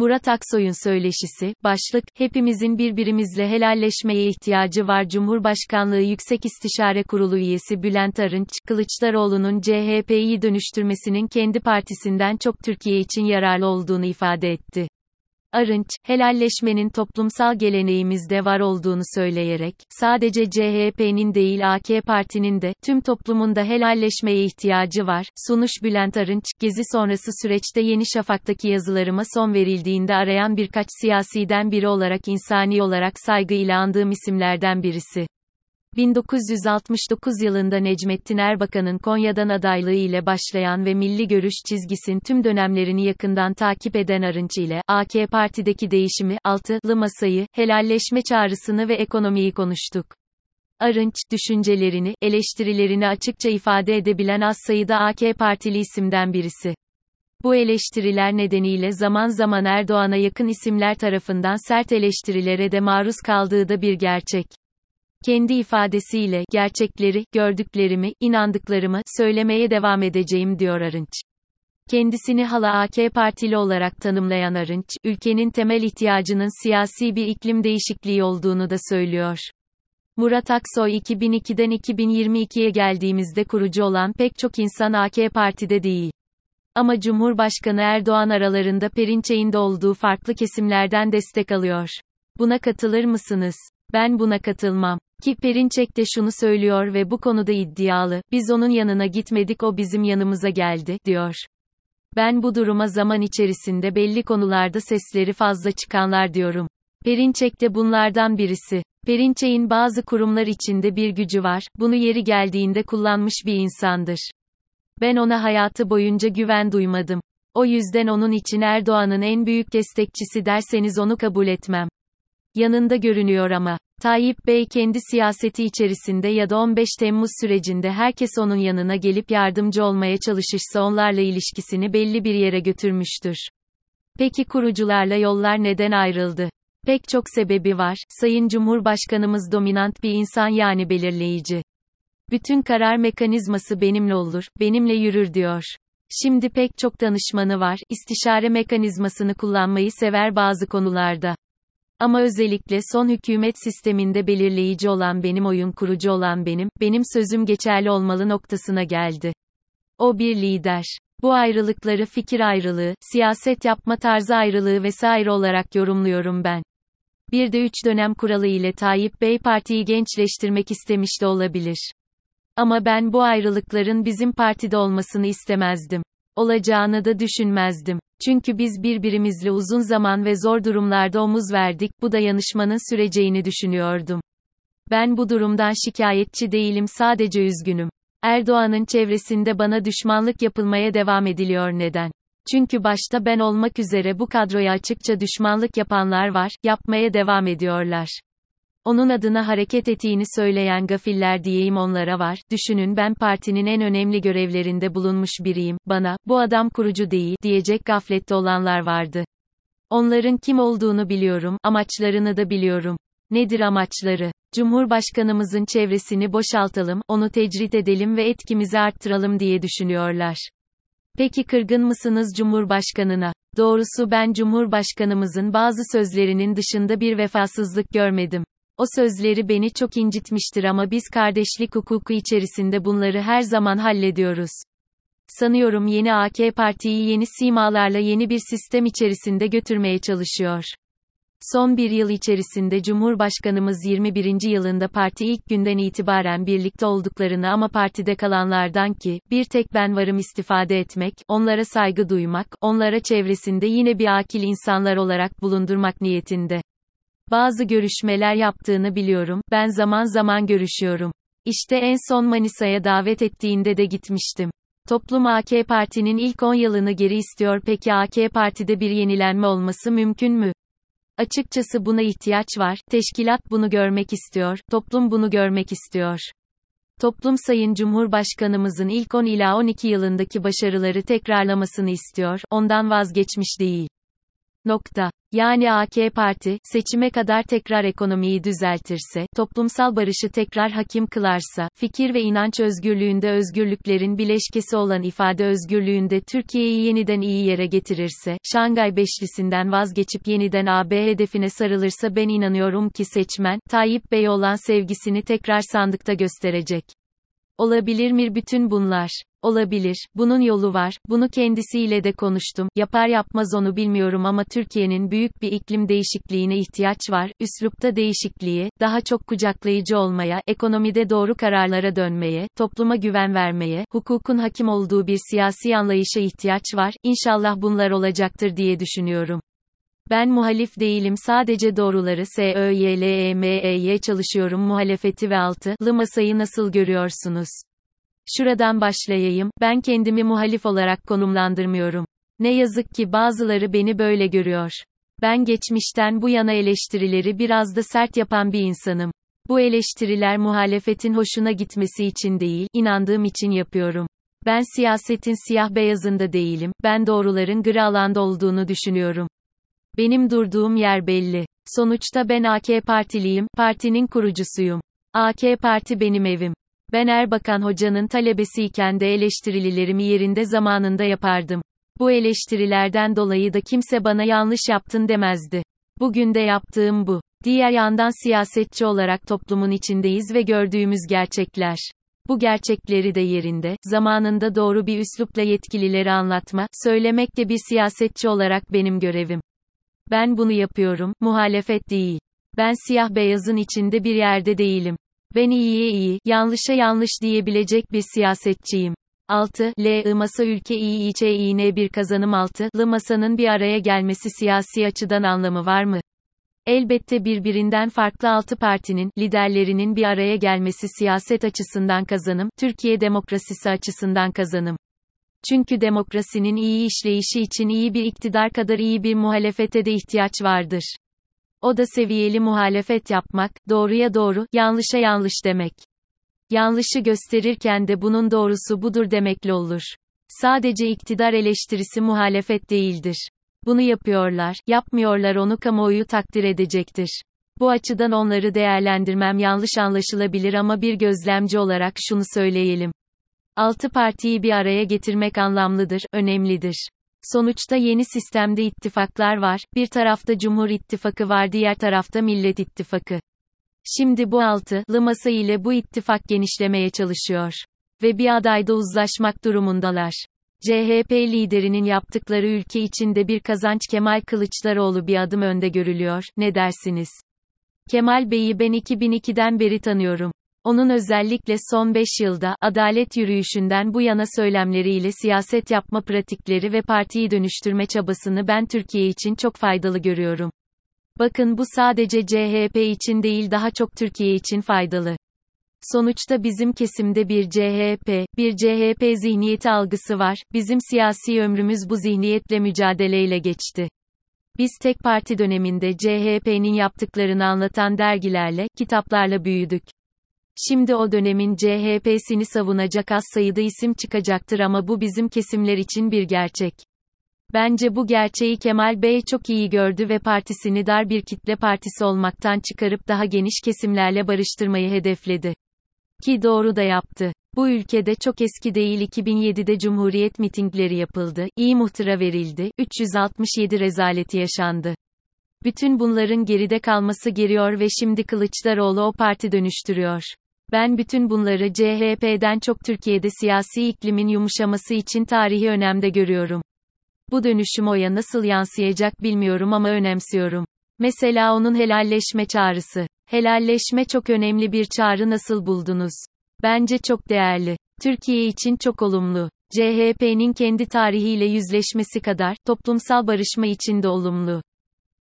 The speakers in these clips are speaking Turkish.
Murat Aksoy'un söyleşisi, başlık, hepimizin birbirimizle helalleşmeye ihtiyacı var Cumhurbaşkanlığı Yüksek İstişare Kurulu üyesi Bülent Arınç, Kılıçdaroğlu'nun CHP'yi dönüştürmesinin kendi partisinden çok Türkiye için yararlı olduğunu ifade etti. Arınç, helalleşmenin toplumsal geleneğimizde var olduğunu söyleyerek, sadece CHP'nin değil AK Parti'nin de, tüm toplumunda helalleşmeye ihtiyacı var. Sunuş Bülent Arınç, gezi sonrası süreçte Yeni Şafak'taki yazılarıma son verildiğinde arayan birkaç siyasiden biri olarak insani olarak saygıyla andığım isimlerden birisi. 1969 yılında Necmettin Erbakan'ın Konya'dan adaylığı ile başlayan ve milli görüş çizgisin tüm dönemlerini yakından takip eden Arınç ile, AK Parti'deki değişimi, altılı masayı, helalleşme çağrısını ve ekonomiyi konuştuk. Arınç, düşüncelerini, eleştirilerini açıkça ifade edebilen az sayıda AK Partili isimden birisi. Bu eleştiriler nedeniyle zaman zaman Erdoğan'a yakın isimler tarafından sert eleştirilere de maruz kaldığı da bir gerçek. Kendi ifadesiyle, gerçekleri, gördüklerimi, inandıklarımı, söylemeye devam edeceğim diyor Arınç. Kendisini hala AK Partili olarak tanımlayan Arınç, ülkenin temel ihtiyacının siyasi bir iklim değişikliği olduğunu da söylüyor. Murat Aksoy 2002'den 2022'ye geldiğimizde kurucu olan pek çok insan AK Parti'de değil. Ama Cumhurbaşkanı Erdoğan aralarında Perinçey'in de olduğu farklı kesimlerden destek alıyor. Buna katılır mısınız? Ben buna katılmam. Ki Perinçek de şunu söylüyor ve bu konuda iddialı, biz onun yanına gitmedik o bizim yanımıza geldi, diyor. Ben bu duruma zaman içerisinde belli konularda sesleri fazla çıkanlar diyorum. Perinçek de bunlardan birisi. Perinçek'in bazı kurumlar içinde bir gücü var, bunu yeri geldiğinde kullanmış bir insandır. Ben ona hayatı boyunca güven duymadım. O yüzden onun için Erdoğan'ın en büyük destekçisi derseniz onu kabul etmem. Yanında görünüyor ama. Tayyip Bey kendi siyaseti içerisinde ya da 15 Temmuz sürecinde herkes onun yanına gelip yardımcı olmaya çalışırsa onlarla ilişkisini belli bir yere götürmüştür. Peki kurucularla yollar neden ayrıldı? Pek çok sebebi var. Sayın Cumhurbaşkanımız dominant bir insan yani belirleyici. Bütün karar mekanizması benimle olur, benimle yürür diyor. Şimdi pek çok danışmanı var, istişare mekanizmasını kullanmayı sever bazı konularda. Ama özellikle son hükümet sisteminde belirleyici olan benim oyun kurucu olan benim, benim sözüm geçerli olmalı noktasına geldi. O bir lider. Bu ayrılıkları fikir ayrılığı, siyaset yapma tarzı ayrılığı vesaire olarak yorumluyorum ben. Bir de üç dönem kuralı ile Tayyip Bey partiyi gençleştirmek istemiş de olabilir. Ama ben bu ayrılıkların bizim partide olmasını istemezdim. Olacağını da düşünmezdim. Çünkü biz birbirimizle uzun zaman ve zor durumlarda omuz verdik, bu dayanışmanın süreceğini düşünüyordum. Ben bu durumdan şikayetçi değilim sadece üzgünüm. Erdoğan'ın çevresinde bana düşmanlık yapılmaya devam ediliyor neden? Çünkü başta ben olmak üzere bu kadroya açıkça düşmanlık yapanlar var, yapmaya devam ediyorlar. Onun adına hareket ettiğini söyleyen gafiller diyeyim onlara var. Düşünün ben partinin en önemli görevlerinde bulunmuş biriyim. Bana, bu adam kurucu değil, diyecek gaflette olanlar vardı. Onların kim olduğunu biliyorum, amaçlarını da biliyorum. Nedir amaçları? Cumhurbaşkanımızın çevresini boşaltalım, onu tecrit edelim ve etkimizi arttıralım diye düşünüyorlar. Peki kırgın mısınız Cumhurbaşkanına? Doğrusu ben Cumhurbaşkanımızın bazı sözlerinin dışında bir vefasızlık görmedim. O sözleri beni çok incitmiştir ama biz kardeşlik hukuku içerisinde bunları her zaman hallediyoruz. Sanıyorum yeni AK Parti'yi yeni simalarla yeni bir sistem içerisinde götürmeye çalışıyor. Son bir yıl içerisinde Cumhurbaşkanımız 21. yılında parti ilk günden itibaren birlikte olduklarını ama partide kalanlardan ki, bir tek ben varım istifade etmek, onlara saygı duymak, onlara çevresinde yine bir akil insanlar olarak bulundurmak niyetinde. Bazı görüşmeler yaptığını biliyorum, ben zaman zaman görüşüyorum. İşte en son Manisa'ya davet ettiğinde de gitmiştim. Toplum AK Parti'nin ilk 10 yılını geri istiyor peki AK Parti'de bir yenilenme olması mümkün mü? Açıkçası buna ihtiyaç var, teşkilat bunu görmek istiyor, toplum bunu görmek istiyor. Toplum Sayın Cumhurbaşkanımızın ilk 10 ila 12 yılındaki başarıları tekrarlamasını istiyor, ondan vazgeçmiş değil. Nokta. Yani AK Parti, seçime kadar tekrar ekonomiyi düzeltirse, toplumsal barışı tekrar hakim kılarsa, fikir ve inanç özgürlüğünde özgürlüklerin bileşkesi olan ifade özgürlüğünde Türkiye'yi yeniden iyi yere getirirse, Şangay Beşlisinden vazgeçip yeniden AB hedefine sarılırsa ben inanıyorum ki seçmen, Tayyip Bey olan sevgisini tekrar sandıkta gösterecek. Olabilir mi bütün bunlar? Olabilir, bunun yolu var, bunu kendisiyle de konuştum, yapar yapmaz onu bilmiyorum ama Türkiye'nin büyük bir iklim değişikliğine ihtiyaç var, üslupta değişikliğe, daha çok kucaklayıcı olmaya, ekonomide doğru kararlara dönmeye, topluma güven vermeye, hukukun hakim olduğu bir siyasi anlayışa ihtiyaç var, İnşallah bunlar olacaktır diye düşünüyorum. Ben muhalif değilim sadece doğruları SÖYLEME'ye çalışıyorum muhalefeti ve altı masayı nasıl görüyorsunuz? Şuradan başlayayım, ben kendimi muhalif olarak konumlandırmıyorum. Ne yazık ki bazıları beni böyle görüyor. Ben geçmişten bu yana eleştirileri biraz da sert yapan bir insanım. Bu eleştiriler muhalefetin hoşuna gitmesi için değil, inandığım için yapıyorum. Ben siyasetin siyah beyazında değilim, ben doğruların gri alanda olduğunu düşünüyorum. Benim durduğum yer belli. Sonuçta ben AK Partiliyim, partinin kurucusuyum. AK Parti benim evim. Ben Erbakan Hoca'nın talebesiyken de eleştirilerimi yerinde zamanında yapardım. Bu eleştirilerden dolayı da kimse bana yanlış yaptın demezdi. Bugün de yaptığım bu. Diğer yandan siyasetçi olarak toplumun içindeyiz ve gördüğümüz gerçekler. Bu gerçekleri de yerinde, zamanında doğru bir üslupla yetkilileri anlatma, söylemek de bir siyasetçi olarak benim görevim. Ben bunu yapıyorum, muhalefet değil. Ben siyah beyazın içinde bir yerde değilim. Ben iyiye iyi, yanlışa yanlış diyebilecek bir siyasetçiyim. 6. L. Masa ülke İİÇİN bir kazanım 6. L. Masanın bir araya gelmesi siyasi açıdan anlamı var mı? Elbette birbirinden farklı altı partinin, liderlerinin bir araya gelmesi siyaset açısından kazanım, Türkiye demokrasisi açısından kazanım. Çünkü demokrasinin iyi işleyişi için iyi bir iktidar kadar iyi bir muhalefete de ihtiyaç vardır. O da seviyeli muhalefet yapmak, doğruya doğru, yanlışa yanlış demek. Yanlışı gösterirken de bunun doğrusu budur demekle olur. Sadece iktidar eleştirisi muhalefet değildir. Bunu yapıyorlar, yapmıyorlar onu kamuoyu takdir edecektir. Bu açıdan onları değerlendirmem yanlış anlaşılabilir ama bir gözlemci olarak şunu söyleyelim. Altı partiyi bir araya getirmek anlamlıdır, önemlidir. Sonuçta yeni sistemde ittifaklar var, bir tarafta Cumhur İttifakı var diğer tarafta Millet İttifakı. Şimdi bu altılı masa ile bu ittifak genişlemeye çalışıyor. Ve bir adayda uzlaşmak durumundalar. CHP liderinin yaptıkları ülke içinde bir kazanç Kemal Kılıçdaroğlu bir adım önde görülüyor, ne dersiniz? Kemal Bey'i ben 2002'den beri tanıyorum. Onun özellikle son 5 yılda, adalet yürüyüşünden bu yana söylemleriyle siyaset yapma pratikleri ve partiyi dönüştürme çabasını ben Türkiye için çok faydalı görüyorum. Bakın bu sadece CHP için değil daha çok Türkiye için faydalı. Sonuçta bizim kesimde bir CHP, bir CHP zihniyeti algısı var, bizim siyasi ömrümüz bu zihniyetle mücadeleyle geçti. Biz tek parti döneminde CHP'nin yaptıklarını anlatan dergilerle, kitaplarla büyüdük. Şimdi o dönemin CHP'sini savunacak az sayıda isim çıkacaktır ama bu bizim kesimler için bir gerçek. Bence bu gerçeği Kemal Bey çok iyi gördü ve partisini dar bir kitle partisi olmaktan çıkarıp daha geniş kesimlerle barıştırmayı hedefledi. Ki doğru da yaptı. Bu ülkede çok eski değil 2007'de Cumhuriyet mitingleri yapıldı, iyi muhtıra verildi, 367 rezaleti yaşandı. Bütün bunların geride kalması geliyor ve şimdi Kılıçdaroğlu o parti dönüştürüyor. Ben bütün bunları CHP'den çok Türkiye'de siyasi iklimin yumuşaması için tarihi önemde görüyorum. Bu dönüşüm oya nasıl yansıyacak bilmiyorum ama önemsiyorum. Mesela onun helalleşme çağrısı. Helalleşme çok önemli bir çağrı nasıl buldunuz? Bence çok değerli. Türkiye için çok olumlu. CHP'nin kendi tarihiyle yüzleşmesi kadar toplumsal barışma için de olumlu.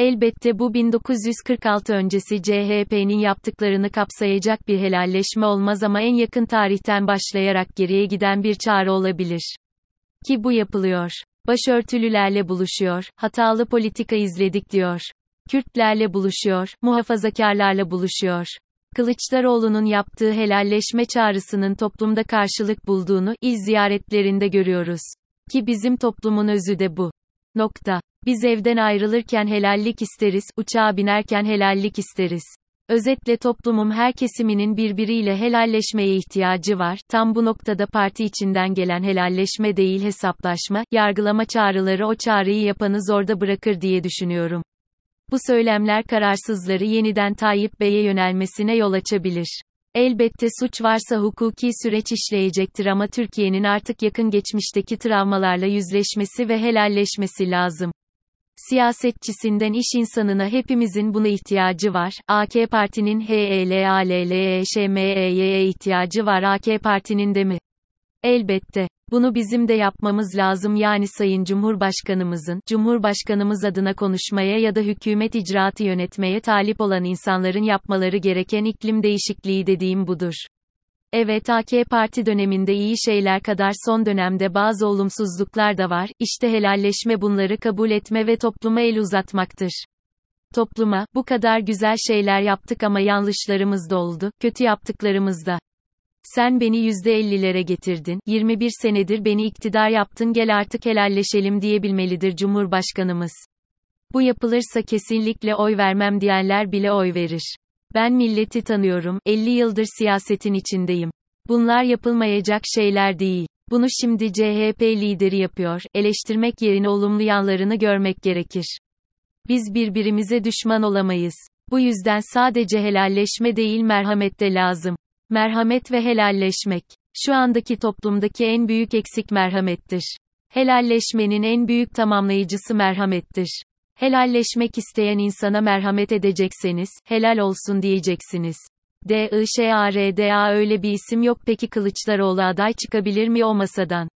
Elbette bu 1946 öncesi CHP'nin yaptıklarını kapsayacak bir helalleşme olmaz ama en yakın tarihten başlayarak geriye giden bir çağrı olabilir. Ki bu yapılıyor. Başörtülülerle buluşuyor, hatalı politika izledik diyor. Kürtlerle buluşuyor, muhafazakarlarla buluşuyor. Kılıçdaroğlu'nun yaptığı helalleşme çağrısının toplumda karşılık bulduğunu il ziyaretlerinde görüyoruz. Ki bizim toplumun özü de bu. Nokta. Biz evden ayrılırken helallik isteriz, uçağa binerken helallik isteriz. Özetle toplumum her kesiminin birbiriyle helalleşmeye ihtiyacı var. Tam bu noktada parti içinden gelen helalleşme değil hesaplaşma, yargılama çağrıları o çağrıyı yapanı zorda bırakır diye düşünüyorum. Bu söylemler kararsızları yeniden Tayyip Bey'e yönelmesine yol açabilir. Elbette suç varsa hukuki süreç işleyecektir ama Türkiye'nin artık yakın geçmişteki travmalarla yüzleşmesi ve helalleşmesi lazım. Siyasetçisinden iş insanına hepimizin buna ihtiyacı var. AK Parti'nin HELALLEŞMEY'e ihtiyacı var. AK Parti'nin de mi? Elbette. Bunu bizim de yapmamız lazım yani Sayın Cumhurbaşkanımızın, Cumhurbaşkanımız adına konuşmaya ya da hükümet icraatı yönetmeye talip olan insanların yapmaları gereken iklim değişikliği dediğim budur. Evet AK Parti döneminde iyi şeyler kadar son dönemde bazı olumsuzluklar da var, işte helalleşme bunları kabul etme ve topluma el uzatmaktır. Topluma, bu kadar güzel şeyler yaptık ama yanlışlarımız da oldu, kötü yaptıklarımız da. Sen beni %50'lere getirdin, 21 senedir beni iktidar yaptın gel artık helalleşelim diyebilmelidir Cumhurbaşkanımız. Bu yapılırsa kesinlikle oy vermem diyenler bile oy verir. Ben milleti tanıyorum, 50 yıldır siyasetin içindeyim. Bunlar yapılmayacak şeyler değil. Bunu şimdi CHP lideri yapıyor, eleştirmek yerine olumlu yanlarını görmek gerekir. Biz birbirimize düşman olamayız. Bu yüzden sadece helalleşme değil merhamet de lazım. Merhamet ve helalleşmek. Şu andaki toplumdaki en büyük eksik merhamettir. Helalleşmenin en büyük tamamlayıcısı merhamettir. Helalleşmek isteyen insana merhamet edecekseniz, helal olsun diyeceksiniz. DIŞARDA öyle bir isim yok peki Kılıçdaroğlu aday çıkabilir mi o masadan?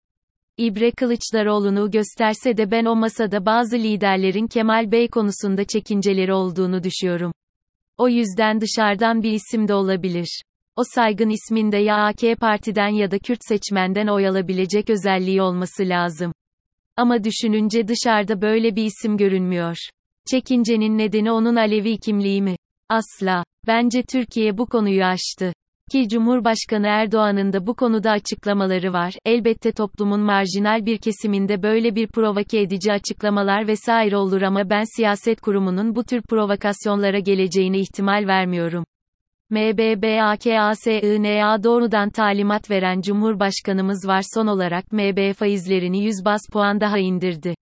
İbre Kılıçdaroğlu'nu gösterse de ben o masada bazı liderlerin Kemal Bey konusunda çekinceleri olduğunu düşüyorum. O yüzden dışarıdan bir isim de olabilir. O saygın isminde ya AK Parti'den ya da Kürt seçmenden oy alabilecek özelliği olması lazım. Ama düşününce dışarıda böyle bir isim görünmüyor. Çekincenin nedeni onun Alevi kimliği mi? Asla. Bence Türkiye bu konuyu aştı. Ki Cumhurbaşkanı Erdoğan'ın da bu konuda açıklamaları var. Elbette toplumun marjinal bir kesiminde böyle bir provoke edici açıklamalar vesaire olur ama ben siyaset kurumunun bu tür provokasyonlara geleceğine ihtimal vermiyorum. MBBAKASINA doğrudan talimat veren Cumhurbaşkanımız var son olarak MB faizlerini 100 bas puan daha indirdi.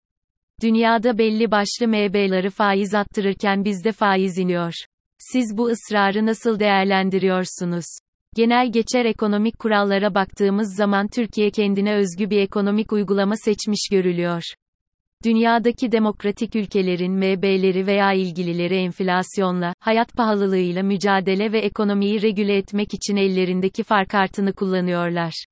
Dünyada belli başlı MB'ları faiz attırırken bizde faiz iniyor. Siz bu ısrarı nasıl değerlendiriyorsunuz? Genel geçer ekonomik kurallara baktığımız zaman Türkiye kendine özgü bir ekonomik uygulama seçmiş görülüyor. Dünyadaki demokratik ülkelerin MB'leri veya ilgilileri enflasyonla, hayat pahalılığıyla mücadele ve ekonomiyi regüle etmek için ellerindeki fark kartını kullanıyorlar.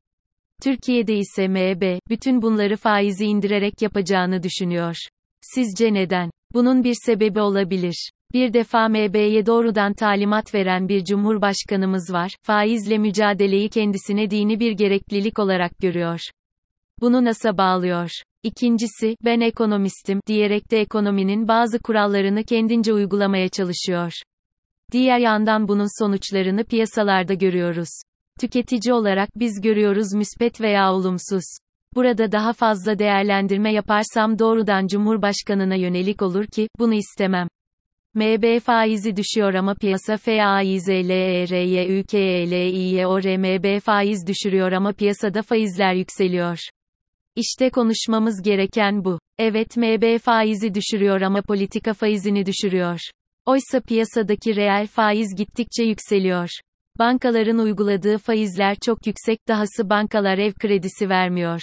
Türkiye'de ise MB, bütün bunları faizi indirerek yapacağını düşünüyor. Sizce neden? Bunun bir sebebi olabilir. Bir defa MB'ye doğrudan talimat veren bir cumhurbaşkanımız var, faizle mücadeleyi kendisine dini bir gereklilik olarak görüyor. Bunu NASA bağlıyor. İkincisi, ben ekonomistim, diyerek de ekonominin bazı kurallarını kendince uygulamaya çalışıyor. Diğer yandan bunun sonuçlarını piyasalarda görüyoruz. Tüketici olarak biz görüyoruz müspet veya olumsuz. Burada daha fazla değerlendirme yaparsam doğrudan Cumhurbaşkanına yönelik olur ki, bunu istemem. MB faizi düşüyor ama piyasa FAIZLERYÜKELİYOR faiz düşürüyor ama piyasada faizler yükseliyor. İşte konuşmamız gereken bu. Evet MB faizi düşürüyor ama politika faizini düşürüyor. Oysa piyasadaki reel faiz gittikçe yükseliyor. Bankaların uyguladığı faizler çok yüksek, dahası bankalar ev kredisi vermiyor.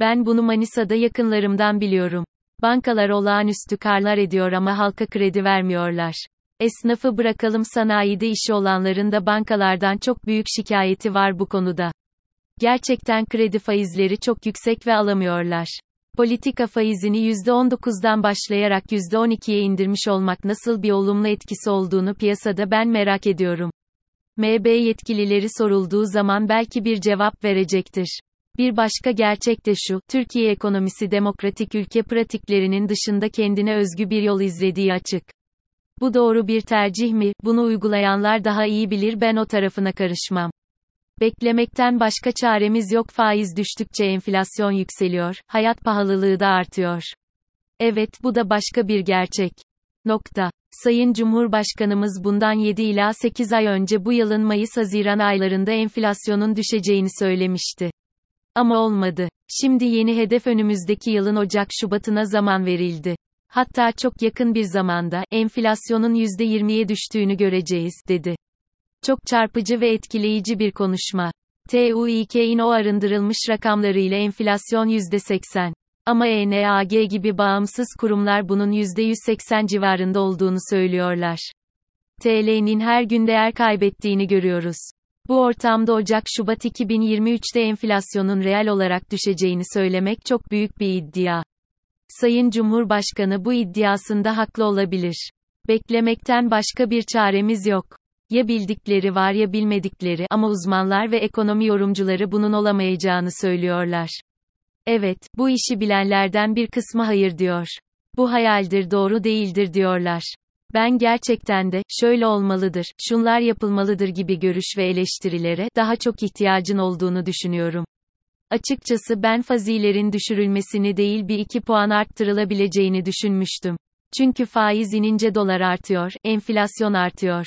Ben bunu Manisa'da yakınlarımdan biliyorum. Bankalar olağanüstü karlar ediyor ama halka kredi vermiyorlar. Esnafı bırakalım sanayide işi olanların da bankalardan çok büyük şikayeti var bu konuda. Gerçekten kredi faizleri çok yüksek ve alamıyorlar. Politika faizini %19'dan başlayarak %12'ye indirmiş olmak nasıl bir olumlu etkisi olduğunu piyasada ben merak ediyorum. MB yetkilileri sorulduğu zaman belki bir cevap verecektir. Bir başka gerçek de şu, Türkiye ekonomisi demokratik ülke pratiklerinin dışında kendine özgü bir yol izlediği açık. Bu doğru bir tercih mi? Bunu uygulayanlar daha iyi bilir ben o tarafına karışmam. Beklemekten başka çaremiz yok faiz düştükçe enflasyon yükseliyor, hayat pahalılığı da artıyor. Evet, bu da başka bir gerçek. Nokta. Sayın Cumhurbaşkanımız bundan 7 ila 8 ay önce bu yılın Mayıs-Haziran aylarında enflasyonun düşeceğini söylemişti. Ama olmadı. Şimdi yeni hedef önümüzdeki yılın Ocak-Şubat'ına zaman verildi. Hatta çok yakın bir zamanda, enflasyonun %20'ye düştüğünü göreceğiz, dedi. Çok çarpıcı ve etkileyici bir konuşma. TÜİK'in o arındırılmış rakamlarıyla enflasyon %80. Ama ENAG gibi bağımsız kurumlar bunun %180 civarında olduğunu söylüyorlar. TL'nin her gün değer kaybettiğini görüyoruz. Bu ortamda Ocak-Şubat 2023'te enflasyonun reel olarak düşeceğini söylemek çok büyük bir iddia. Sayın Cumhurbaşkanı bu iddiasında haklı olabilir. Beklemekten başka bir çaremiz yok. Ya bildikleri var ya bilmedikleri ama uzmanlar ve ekonomi yorumcuları bunun olamayacağını söylüyorlar. Evet, bu işi bilenlerden bir kısmı hayır diyor. Bu hayaldir doğru değildir diyorlar. Ben gerçekten de, şöyle olmalıdır, şunlar yapılmalıdır gibi görüş ve eleştirilere, daha çok ihtiyacın olduğunu düşünüyorum. Açıkçası ben fazilerin düşürülmesini değil bir iki puan arttırılabileceğini düşünmüştüm. Çünkü faiz inince dolar artıyor, enflasyon artıyor.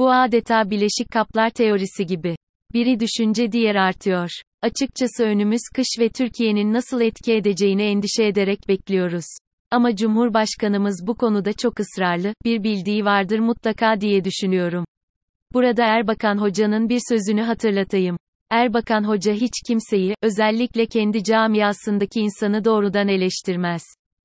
Bu adeta bileşik kaplar teorisi gibi. Biri düşünce diğer artıyor. Açıkçası önümüz kış ve Türkiye'nin nasıl etki edeceğini endişe ederek bekliyoruz. Ama Cumhurbaşkanımız bu konuda çok ısrarlı, bir bildiği vardır mutlaka diye düşünüyorum. Burada Erbakan Hoca'nın bir sözünü hatırlatayım. Erbakan Hoca hiç kimseyi, özellikle kendi camiasındaki insanı doğrudan eleştirmez.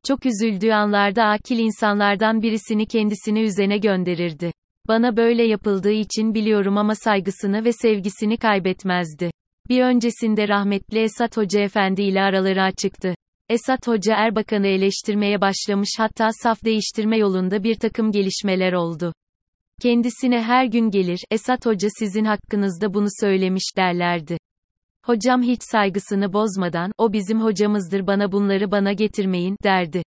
Çok üzüldüğü anlarda akil insanlardan birisini kendisini üzene gönderirdi. Bana böyle yapıldığı için biliyorum ama saygısını ve sevgisini kaybetmezdi. Bir öncesinde rahmetli Esat Hoca Efendi ile araları açıktı. Esat Hoca Erbakan'ı eleştirmeye başlamış hatta saf değiştirme yolunda bir takım gelişmeler oldu. Kendisine her gün gelir, Esat Hoca sizin hakkınızda bunu söylemiş derlerdi. Hocam hiç saygısını bozmadan, o bizim hocamızdır bana bunları bana getirmeyin, derdi.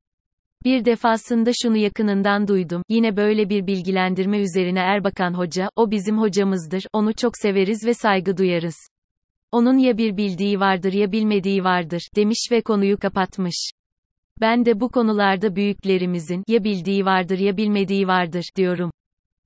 Bir defasında şunu yakınından duydum, yine böyle bir bilgilendirme üzerine Erbakan Hoca, o bizim hocamızdır, onu çok severiz ve saygı duyarız. Onun ya bir bildiği vardır ya bilmediği vardır, demiş ve konuyu kapatmış. Ben de bu konularda büyüklerimizin, ya bildiği vardır ya bilmediği vardır, diyorum.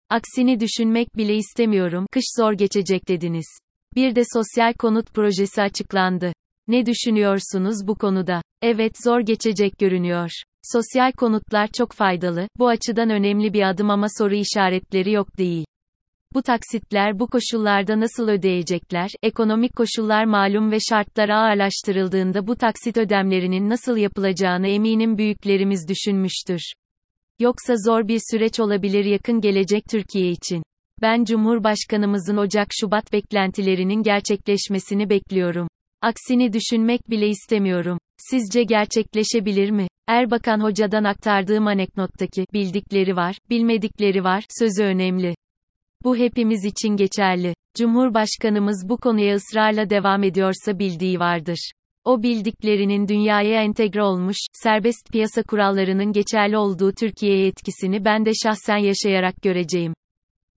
Aksini düşünmek bile istemiyorum, kış zor geçecek dediniz. Bir de sosyal konut projesi açıklandı. Ne düşünüyorsunuz bu konuda? Evet zor geçecek görünüyor. Sosyal konutlar çok faydalı, bu açıdan önemli bir adım ama soru işaretleri yok değil. Bu taksitler bu koşullarda nasıl ödeyecekler? Ekonomik koşullar malum ve şartlar ağırlaştırıldığında bu taksit ödemlerinin nasıl yapılacağını eminim büyüklerimiz düşünmüştür. Yoksa zor bir süreç olabilir yakın gelecek Türkiye için. Ben Cumhurbaşkanımızın Ocak-Şubat beklentilerinin gerçekleşmesini bekliyorum. Aksini düşünmek bile istemiyorum. Sizce gerçekleşebilir mi? Erbakan Hoca'dan aktardığım anekdottaki bildikleri var, bilmedikleri var sözü önemli. Bu hepimiz için geçerli. Cumhurbaşkanımız bu konuya ısrarla devam ediyorsa bildiği vardır. O bildiklerinin dünyaya entegre olmuş, serbest piyasa kurallarının geçerli olduğu Türkiye'ye etkisini ben de şahsen yaşayarak göreceğim.